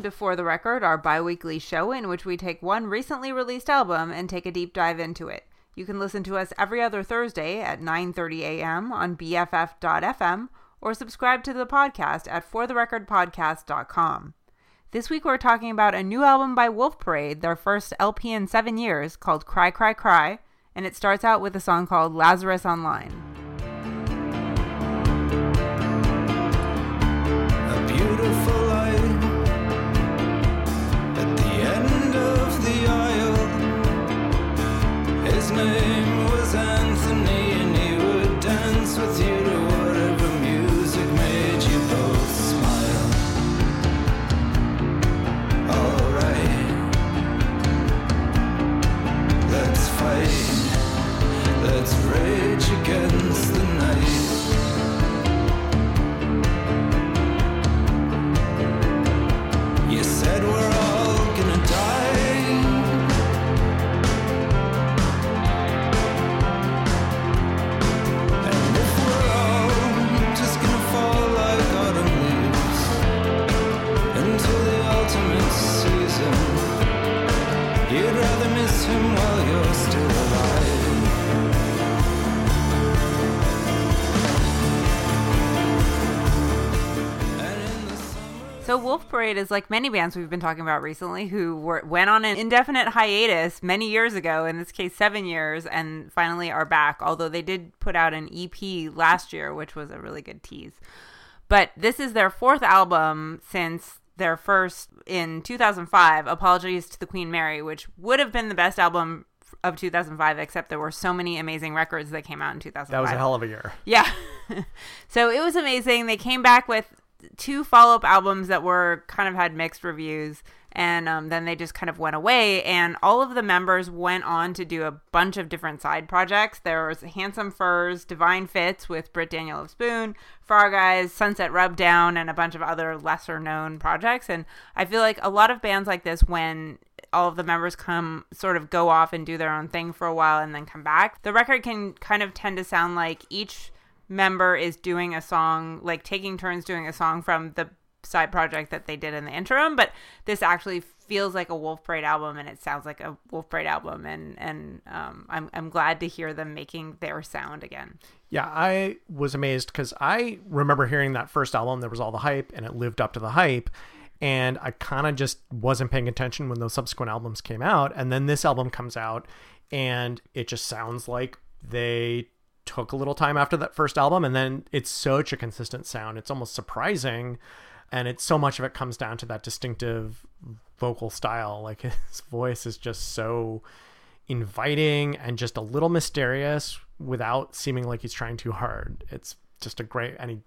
Welcome to For the Record, our bi weekly show in which we take one recently released album and take a deep dive into it. You can listen to us every other Thursday at 9:30 a.m. on BFF.fm or subscribe to the podcast at fortherecordpodcast.com. This week we're talking about a new album by Wolf Parade, their first LP in 7 years called Cry Cry Cry, and it starts out with a song called Lazarus Online. His Is like many bands we've been talking about recently who were went on an indefinite hiatus many years ago, in this case 7 years and finally are back, although they did put out an EP last year which was a really good tease. But this is their fourth album since their first in 2005, Apologies to the Queen Mary, which would have been the best album of 2005 except there were so many amazing records that came out in 2005. That was a hell of a year. Yeah. so it was amazing. They came back with two follow up albums that were kind of had mixed reviews. And um, then they just kind of went away. And all of the members went on to do a bunch of different side projects. There was Handsome Furs, Divine Fits with Britt Daniel of Spoon, Frog Eyes, Sunset Rubdown, and a bunch of other lesser known projects. And I feel like a lot of bands like this, when all of the members come sort of go off and do their own thing for a while and then come back. The record can kind of tend to sound like each member is doing a song, like taking turns doing a song from the side project that they did in the interim, but this actually feels like a Wolf Parade album and it sounds like a Wolf Parade album and and um, I'm I'm glad to hear them making their sound again. Yeah, I was amazed because I remember hearing that first album. There was all the hype, and it lived up to the hype. And I kind of just wasn't paying attention when those subsequent albums came out. And then this album comes out, and it just sounds like they took a little time after that first album. And then it's such a consistent sound. It's almost surprising. And it's so much of it comes down to that distinctive vocal style. Like his voice is just so inviting and just a little mysterious without seeming like he's trying too hard. It's just a great, and he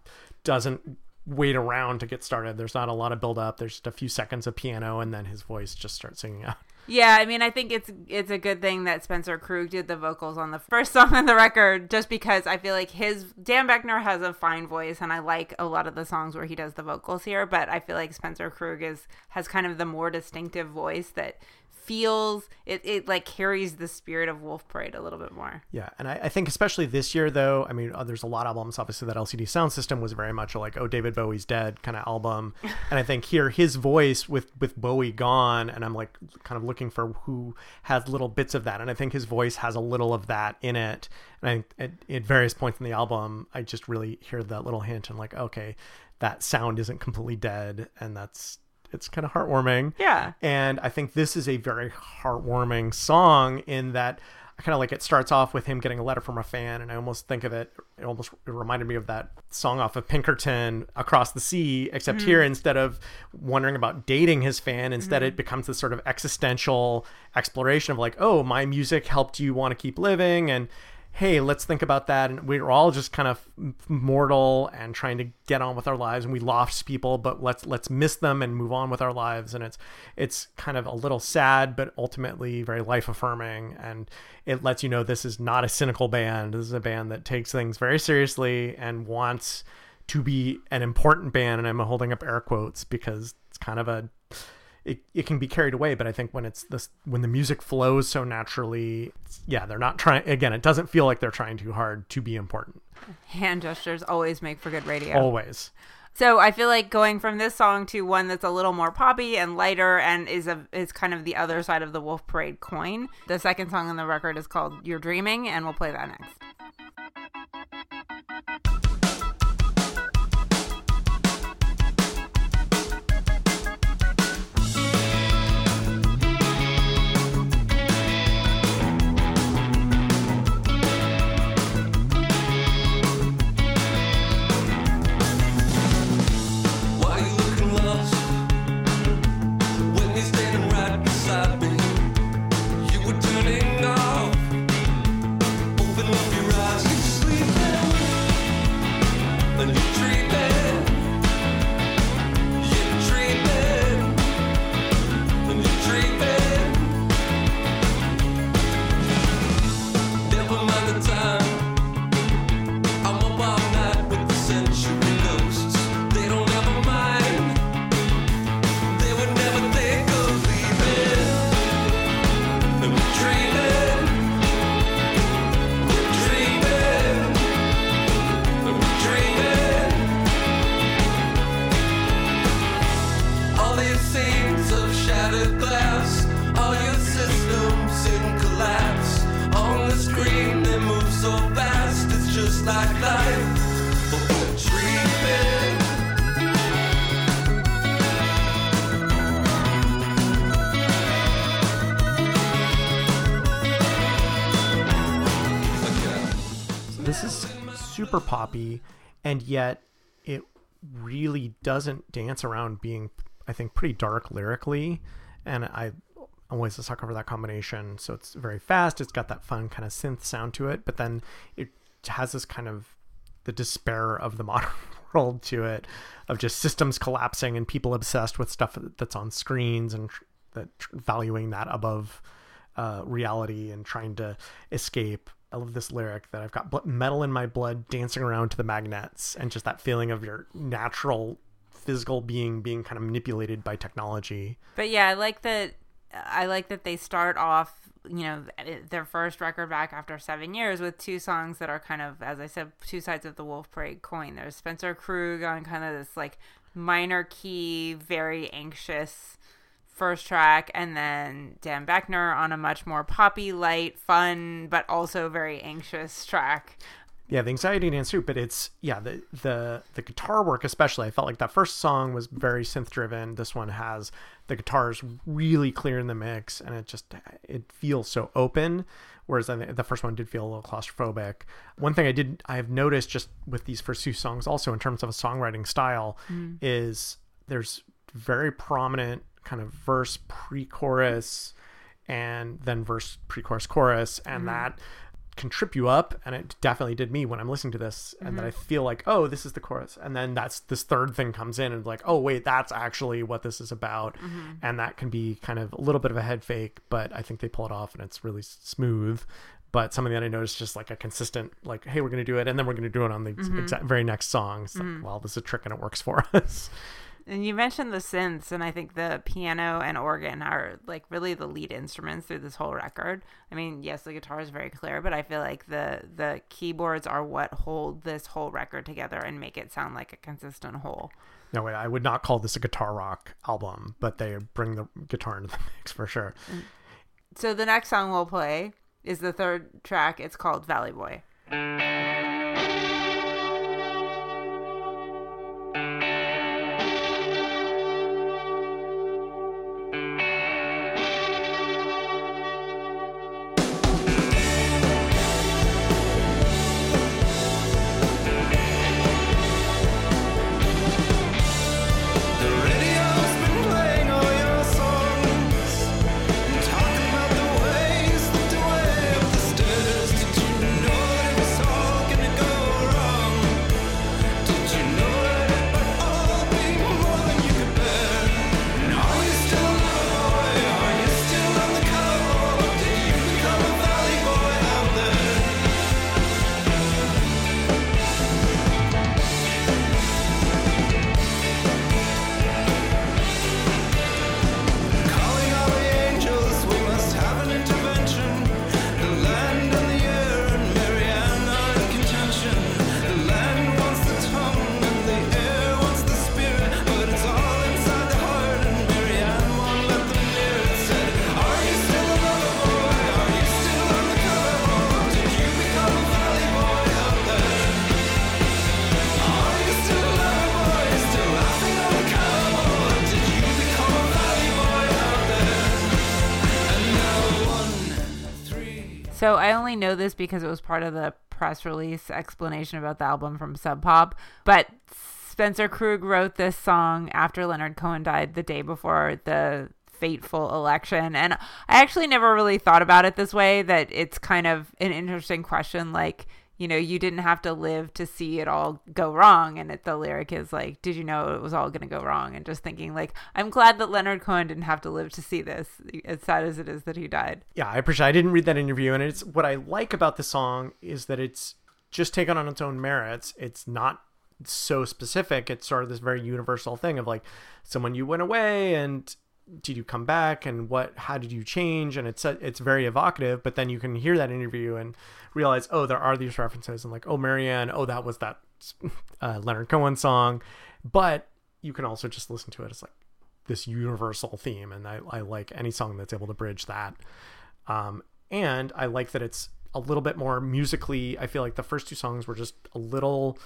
doesn't wait around to get started. There's not a lot of build up. There's just a few seconds of piano, and then his voice just starts singing out. Yeah, I mean, I think it's it's a good thing that Spencer Krug did the vocals on the first song on the record, just because I feel like his Dan Boeckner has a fine voice, and I like a lot of the songs where he does the vocals here. But I feel like Spencer Krug is has kind of the more distinctive voice that feels it, it like carries the spirit of Wolf Parade a little bit more. Yeah, and I, I think especially this year, though. I mean, uh, there's a lot of albums. Obviously, that LCD Sound System was very much like, oh, David Bowie's dead kind of album. and I think here, his voice with with Bowie gone, and I'm like kind of looking for who has little bits of that, and I think his voice has a little of that in it. And I, at, at various points in the album, I just really hear that little hint, and like, okay, that sound isn't completely dead, and that's it's kind of heartwarming. Yeah. And I think this is a very heartwarming song in that I kind of like it starts off with him getting a letter from a fan, and I almost think of it. It almost it reminded me of that song off of Pinkerton, "Across the Sea." Except mm-hmm. here, instead of wondering about dating his fan, instead it mm-hmm. becomes this sort of existential exploration of like, "Oh, my music helped you want to keep living," and hey, let's think about that. And we're all just kind of mortal and trying to get on with our lives, and we lost people, but let's let's miss them and move on with our lives. And it's it's kind of a little sad, but ultimately very life affirming, and it lets you know this is not a cynical band. This is a band that takes things very seriously and wants to be an important band. And I'm holding up air quotes because it's kind of a it, it can be carried away but i think when it's this when the music flows so naturally yeah they're not trying again it doesn't feel like they're trying too hard to be important Hand gestures always make for good radio. always So I feel like going from this song to one that's a little more poppy and lighter and is a is kind of the other side of the Wolf Parade coin. The second song on the record is called "You're Dreaming," and we'll play that next. This is super poppy and yet it really doesn't dance around being i think pretty dark lyrically. And i always a sucker that combination. So it's very fast. It's got that fun kind of synth sound to it. But then it has this kind of the despair of the modern world to it of just systems collapsing and people obsessed with stuff that's on screens and tr- that tr- valuing that above uh, reality and trying to escape. I love this lyric that I've got metal in my blood dancing around to the magnets and just that feeling of your natural physical being being kind of manipulated by technology. But yeah, I like that. I like that they start off, you know, their first record back after seven years with two songs that are kind of, as I said, two sides of the Wolf Parade coin. There's Spencer Krug on kind of this like minor key, very anxious first track, and then Dan Boeckner on a much more poppy, light, fun, but also very anxious track. Yeah, the anxiety dance too, but it's yeah the the the guitar work especially. I felt like that first song was very synth driven. This one has the guitars really clear in the mix, and it just it feels so open. Whereas I the first one did feel a little claustrophobic. One thing I did I have noticed just with these first two songs, also in terms of a songwriting style, mm. is there's very prominent kind of verse pre-chorus and then verse pre-chorus chorus and mm-hmm. that can trip you up and it definitely did me when i'm listening to this and then mm-hmm. i feel like oh this is the chorus. And then that's this third thing comes in and like oh wait that's actually what this is about. Mm-hmm. And that can be kind of a little bit of a head fake but i think they pull it off and it's really smooth. But something that i noticed just like a consistent like hey we're going to do it and then we're going to do it on the mm-hmm. exact very next song. It's like well this is a trick and it works for us And you mentioned the synths, and I think the piano and organ are like really the lead instruments through this whole record. I mean, yes, the guitar is very clear, but I feel like the the keyboards are what hold this whole record together and make it sound like a consistent whole. No, wait, I would not call this a guitar rock album, but they bring the guitar into the mix for sure. Mm. So the next song we'll play is the third track. It's called Valley Boy. So I only know this because it was part of the press release explanation about the album from Sub Pop. But Spencer Krug wrote this song after Leonard Cohen died the day before the fateful election. And I actually never really thought about it this way that it's kind of an interesting question. Like, you know, you didn't have to live to see it all go wrong. And it, the lyric is like, did you know it was all going to go wrong? And just thinking, like, I'm glad that Leonard Cohen didn't have to live to see this, as sad as it is that he died. Yeah, I appreciate. I didn't read that interview, and it's what I like about the song is that it's just taken on its own merits. It's not so specific. It's sort of this very universal thing of like someone you went away and did you come back and what how did you change? And it's it's very evocative but then you can hear that interview and realize oh there are these references and like oh marianne oh that was that uh, leonard cohen song. But you can also just listen to it as like this universal theme. And I, I like any song that's able to bridge that. Um, and i like that it's a little bit more musically i feel like the first two songs were just a little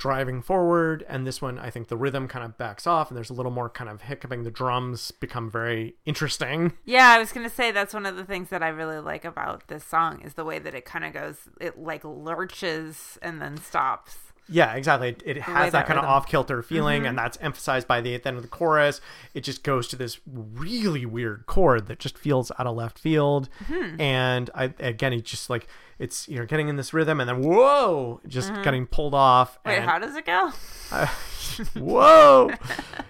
driving forward and this one i think the rhythm kind of backs off and there's a little more kind of hiccuping. The drums become very interesting. Yeah, I was gonna say that's one of the things that I really like about this song is the way that it kind of goes, it like lurches and then stops. yeah exactly. It, it has that that kind of off-kilter feeling mm-hmm. and that's emphasized by the at the end of the chorus. It just goes to this really weird chord that just feels out of left field. Mm-hmm. And i again it just like it's you're getting in this rhythm and then whoa just uh-huh. getting pulled off Wait, and how does it go? whoa.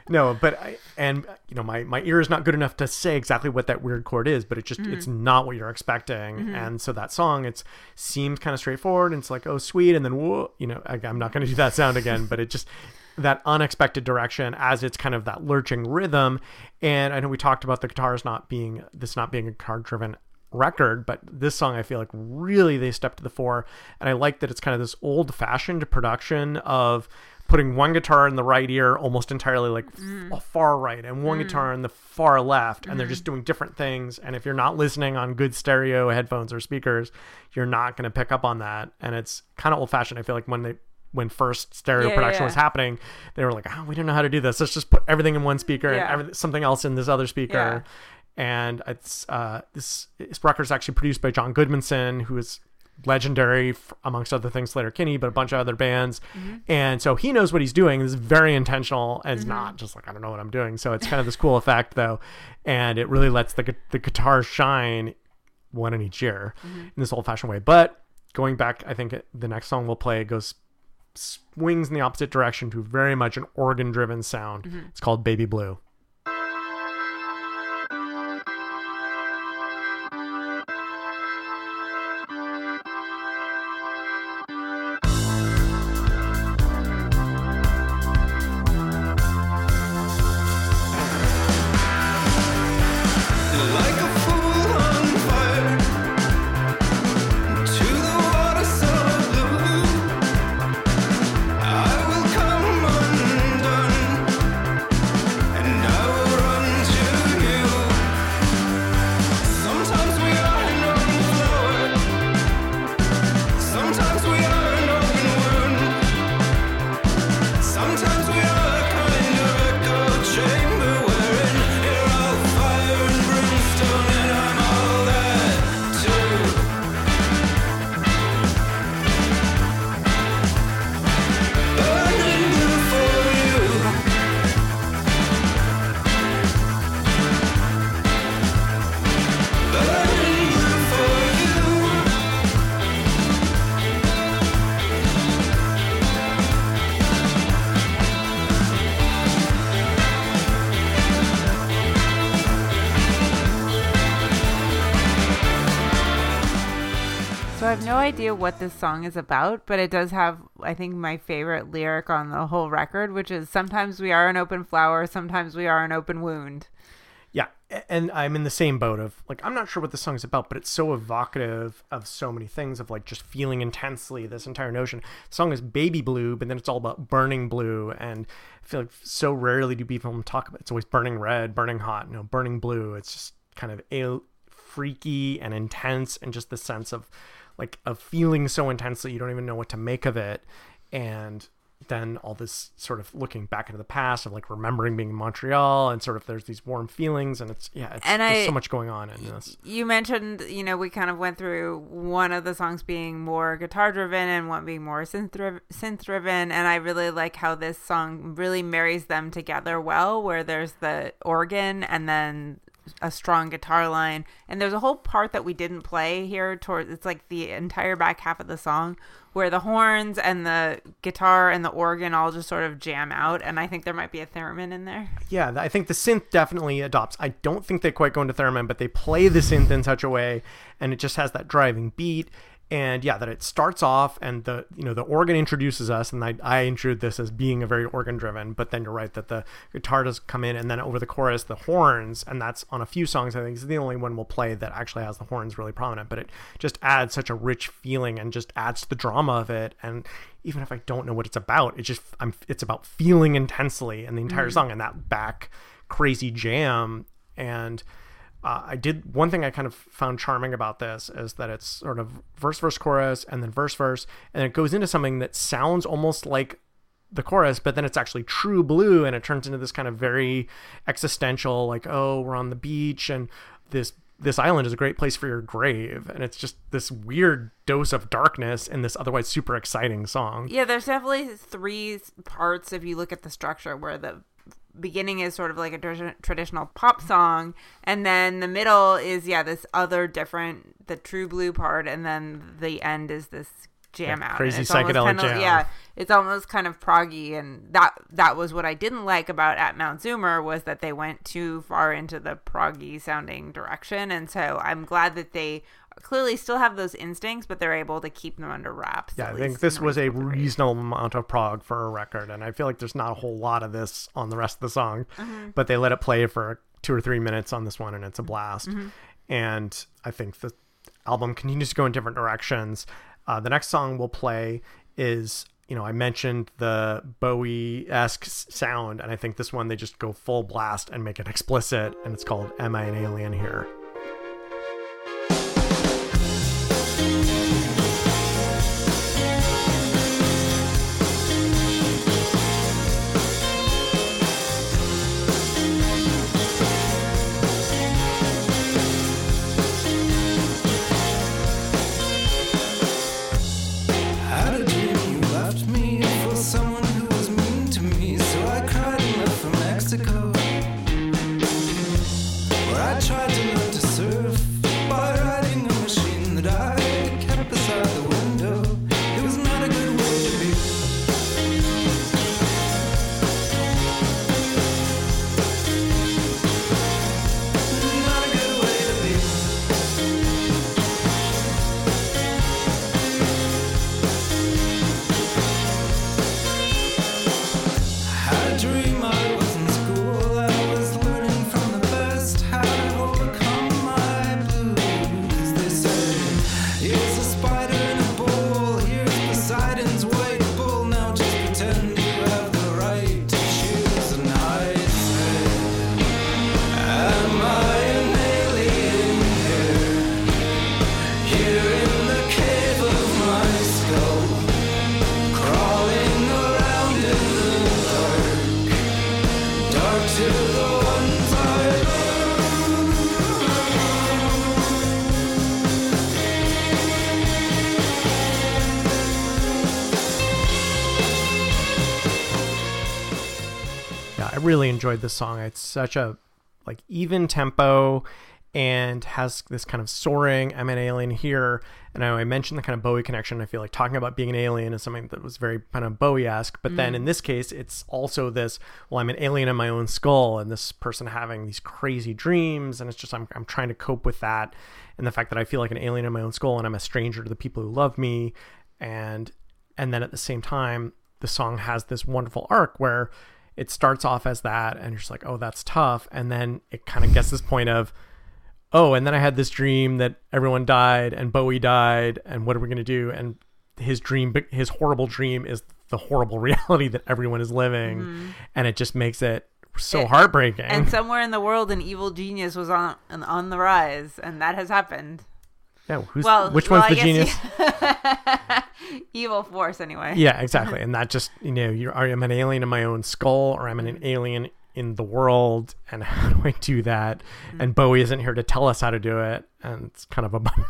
No but i and you know my my ear is not good enough to say exactly what that weird chord is but it just it's mm-hmm. not what you're expecting. Mm-hmm. And so that song it's seems kind of straightforward and it's like oh sweet and then whoa you know I, i'm not going to do that sound again but it just that unexpected direction as it's kind of that lurching rhythm. And i know we talked about the guitars not being this not being a guitar driven record but this song i feel like really they stepped to the fore. And i like that it's kind of this old fashioned production of putting one guitar in the right ear almost entirely like f- mm. far right and one mm. guitar in the far left. And they're mm-hmm. just doing different things. And if you're not listening on good stereo headphones or speakers you're not going to pick up on that. And it's kind of old fashioned i feel like when they when first stereo Yeah, production yeah. was happening they were like oh we don't know how to do this. Let's just put everything in one speaker Yeah. and everything, something else in this other speaker and it's uh this this record is actually produced by john goodmanson who is legendary f- amongst other things Sleater-Kinney but a bunch of other bands. Mm-hmm. And so he knows what he's doing. This is very intentional and it's mm-hmm. not just like i don't know what i'm doing. So it's kind of this cool effect though. And it really lets the, the guitar shine one in each ear mm-hmm. in this old fashioned way. But going back i think the next song we'll play goes swings in the opposite direction to very much an organ driven sound it's called baby blue idea what this song is about, but it does have, I think, my favorite lyric on the whole record, which is sometimes we are an open flower, sometimes we are an open wound. Yeah, and I'm in the same boat of like I'm not sure what the song's about, but it's so evocative of so many things of like just feeling intensely this entire notion. The song is baby blue, but then it's all about burning blue, and I feel like so rarely do people talk about it's always burning red, burning hot, you know, burning blue. It's just kind of a freaky and intense, and just the sense of like of feeling so intensely you don't even know what to make of it, and then all this sort of looking back into the past of like remembering being in Montreal and sort of there's these warm feelings and it's yeah it's And I- so much going on in this. You mentioned, you know, we kind of went through one of the songs being more guitar driven and one being more synth synth driven, and I really like how this song really marries them together well, where there's the organ and then a strong guitar line, and there's a whole part that we didn't play here. Towards it's like the entire back half of the song where the horns and the guitar and the organ all just sort of jam out, and I think there might be a theremin in there. Yeah, I think the synth definitely adopts. I don't think they quite go into theremin, but they play the synth in such a way, and it just has that driving beat. And yeah, that it starts off, and the you know the organ introduces us, and I I intrude this as being a very organ driven. But then you're right that the guitar does come in, and then over the chorus the horns, and that's on a few songs. I think is the only one we'll play that actually has the horns really prominent. But it just adds such a rich feeling, and just adds to the drama of it. And even if I don't know what it's about, it just I'm it's about feeling intensely in the entire mm-hmm. song, and that back crazy jam and uh, I did one thing I kind of found charming about this is that it's sort of verse verse chorus and then verse verse and it goes into something that sounds almost like the chorus but then it's actually true blue and it turns into this kind of very existential like oh we're on the beach and this this island is a great place for your grave and it's just this weird dose of darkness in this otherwise super exciting song. Yeah, there's definitely three parts if you look at the structure where the beginning is sort of like a tra- traditional pop song and then the middle is yeah this other different the true blue part and then the end is this jam out crazy psychedelic kind of- jam. yeah it's almost kind of proggy and that that was what i didn't like about at mount zoomer was that they went too far into the proggy sounding direction and so i'm glad that they clearly still have those instincts but they're able to keep them under wraps Yeah, I think this was a reasonable amount of prog for a record, and I feel like there's not a whole lot of this on the rest of the song, Mm-hmm. but they let it play for two or three minutes on this one, and it's a blast. Mm-hmm. And I think the album continues to go in different directions. Uh, the next song we'll play is, you know, I mentioned the Bowie esque sound, and I think this one they just go full blast and make it explicit, and it's called "Am I an Alien Here." "Here's really enjoyed this song. It's such a like even tempo and has this kind of soaring I'm an alien here. And I I mentioned the kind of Bowie connection. I feel like talking about being an alien is something that was very kind of Bowie-esque. But then mm. in this case, it's also this, well, I'm an alien in my own skull and this person having these crazy dreams. And it's just I'm I'm trying to cope with that and the fact that I feel like an alien in my own skull and I'm a stranger to the people who love me. And and then at the same time, the song has this wonderful arc where it starts off as that and you're just like oh that's tough. And then it kind of gets this point of oh and then i had this dream that everyone died and bowie died and what are we going to do? And his dream his horrible dream is the horrible reality that everyone is living. Mm-hmm. And it just makes it so It- heartbreaking. And somewhere in the world, an evil genius was on on the rise, and that has happened. Yeah who's Well, which well, one's I the genius you- evil force anyway. Yeah, exactly. and that just you know, you're I'm an alien in my own skull, or I'm an mm-hmm. alien in the world, and how do I do that? Mm-hmm. And Bowie isn't here to tell us how to do it, and it's kind of a bummer.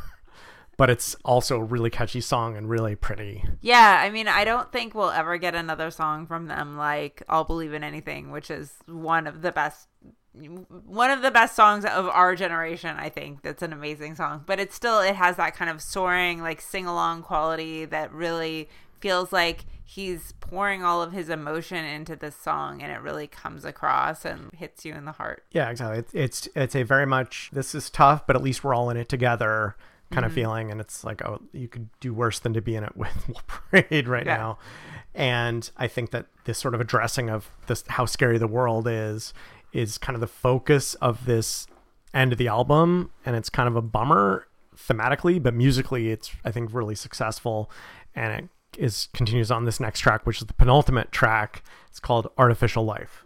But it's also a really catchy song and really pretty. Yeah, I mean, I don't think we'll ever get another song from them like "I'll Believe in Anything," which is one of the best, one of the best songs of our generation. I think that's an amazing song, but it still it has that kind of soaring, like sing along quality that really feels like he's pouring all of his emotion into this song, and it really comes across and hits you in the heart. Yeah, exactly. It's it's, it's a very much this is tough, but at least we're all in it together kind of mm-hmm. feeling. And it's like, oh, you could do worse than to be in it with Parade right Yeah. now. And I think that this sort of addressing of this how scary the world is is kind of the focus of this end of the album, and it's kind of a bummer thematically, but musically, it's I think really successful, and it is continues on this next track, which is the penultimate track. It's called Artificial Life.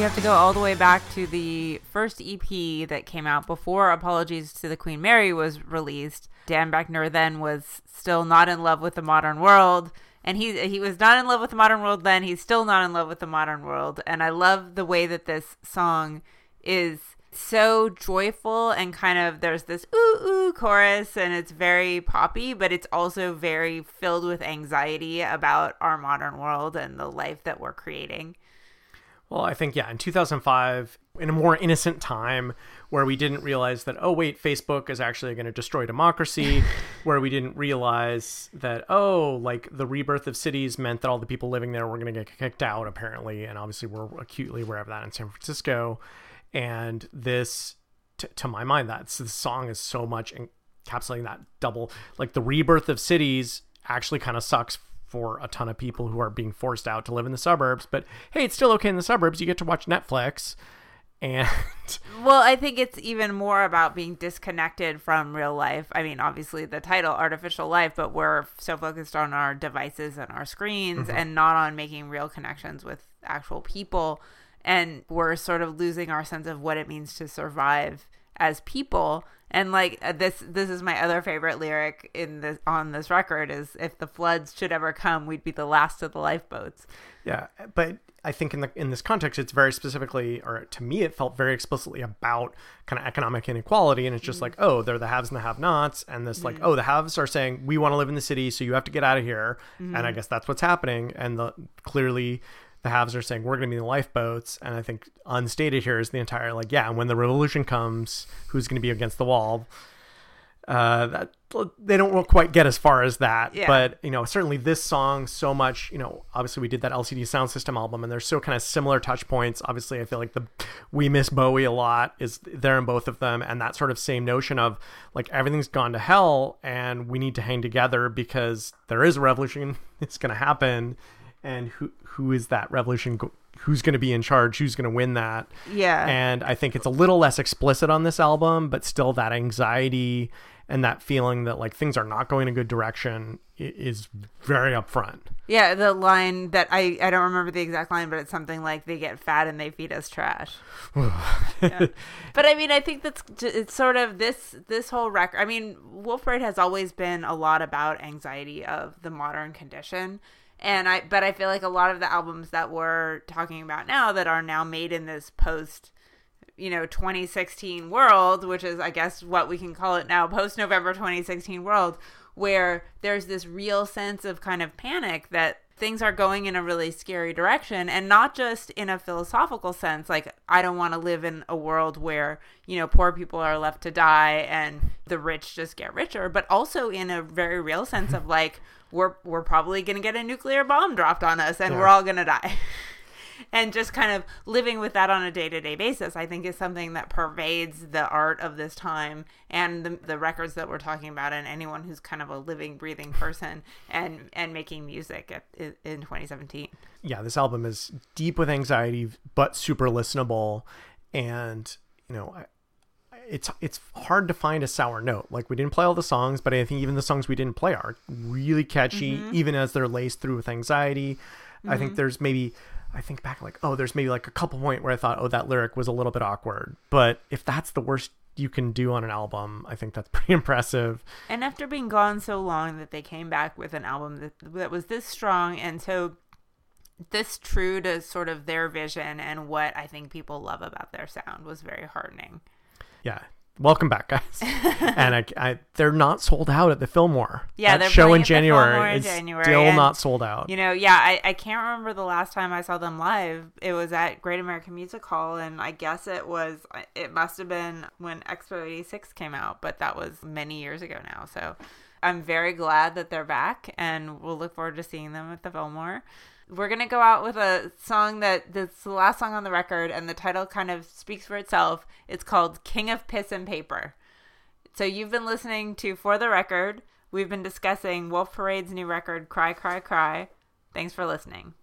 We have to go all the way back to the first EP that came out before Apologies to the Queen Mary was released. Dan Boeckner then was still not in love with the modern world. And he he was not in love with the modern world then. He's still not in love with the modern world. And I love the way that this song is so joyful and kind of there's this ooh ooh chorus and it's very poppy, but it's also very filled with anxiety about our modern world and the life that we're creating. Well, I think, yeah, in 2005, in a more innocent time where we didn't realize that, oh, wait, Facebook is actually going to destroy democracy, where we didn't realize that, oh, like the rebirth of cities meant that all the people living there were going to get kicked out, apparently. And obviously, we're acutely aware of that in San Francisco. And this, t- to my mind, that's the song is so much encapsulating that double, like the rebirth of cities actually kind of sucks for a ton of people who are being forced out to live in the suburbs. But hey, it's still okay in the suburbs. You get to watch Netflix. And Well, I think it's even more about being disconnected from real life. I mean, obviously the title artificial life, but we're so focused on our devices and our screens mm-hmm. and not on making real connections with actual people and we're sort of losing our sense of what it means to survive as people. And like uh, this this is my other favorite lyric in this on this record is if the floods should ever come, we'd be the last of the lifeboats. yeah, but I think in the in this context, it's very specifically, or to me, it felt very explicitly about kind of economic inequality, and it's just mm-hmm. like, oh, they're the haves and the have-nots, and this like, mm-hmm. oh, the haves are saying we want to live in the city, so you have to get out of here, and I mm-hmm. guess that's what's happening, and the clearly the haves are saying we're going to be in the lifeboats, and I think unstated here is the entire like, yeah, when the revolution comes, who's going to be against the wall? uh, that they don't quite get as far as that. Yeah. But you know, certainly this song so much. You know, obviously we did that LCD Sound System album, and there's so kind of similar touch points. Obviously, I feel like the "We Miss Bowie" a lot is there in both of them, and that sort of same notion of like everything's gone to hell, and we need to hang together because there is a revolution. It's going to happen, and who who is that revolution go- who's going to be in charge, who's going to win that. Yeah. And I think it's a little less explicit on this album, but still that anxiety and that feeling that like things are not going in a good direction is very upfront. Yeah, the line that I I don't remember the exact line, but it's something like they get fat and they feed us trash. Yeah. But I mean, I think that's it's sort of this this whole record. I mean, Wolf Parade has always been a lot about anxiety of the modern condition. And I but I feel like a lot of the albums that we're talking about now that are now made in this post you know 2016 world which is i guess what we can call it now post november 2016 world where there's this real sense of kind of panic that things are going in a really scary direction and not just in a philosophical sense like i don't want to live in a world where you know poor people are left to die and the rich just get richer but also in a very real sense of like we're we're probably going to get a nuclear bomb dropped on us and Yeah. we're all going to die. And just kind of living with that on a day-to-day basis i think is something that pervades the art of this time and the, the records that we're talking about and anyone who's kind of a living breathing person and and making music at, in, in 2017 yeah, this album is deep with anxiety, but super listenable, and you know, I- it's it's hard to find a sour note. Like we didn't play all the songs, but I think even the songs we didn't play are really catchy, mm-hmm. even as they're laced through with anxiety. I think mm-hmm. there's maybe. I think back like, oh, there's maybe like a couple point where I thought, oh, that lyric was a little bit awkward. But if that's the worst you can do on an album, I think that's pretty impressive. and after being gone so long that they came back with an album that, that was this strong and so this true to sort of their vision and what i think people love about their sound was very heartening Yeah. Welcome back, guys. and I, I, they're not sold out at the Fillmore. Yeah, that show in the January in is January, still and, not sold out. You know, yeah, I, I can't remember the last time I saw them live. It was at Great American Music Hall, and I guess it was, it must have been when Expo 86 came out, but that was many years ago now. So I'm very glad that they're back, and we'll look forward to seeing them at the Fillmore. We're to go out with a song that that's the last song on the record, and the title kind of speaks for itself. It's called King of Piss and Paper. So you've been listening to For the Record. We've been discussing Wolf Parade's new record, Cry, Cry, Cry. Thanks for listening.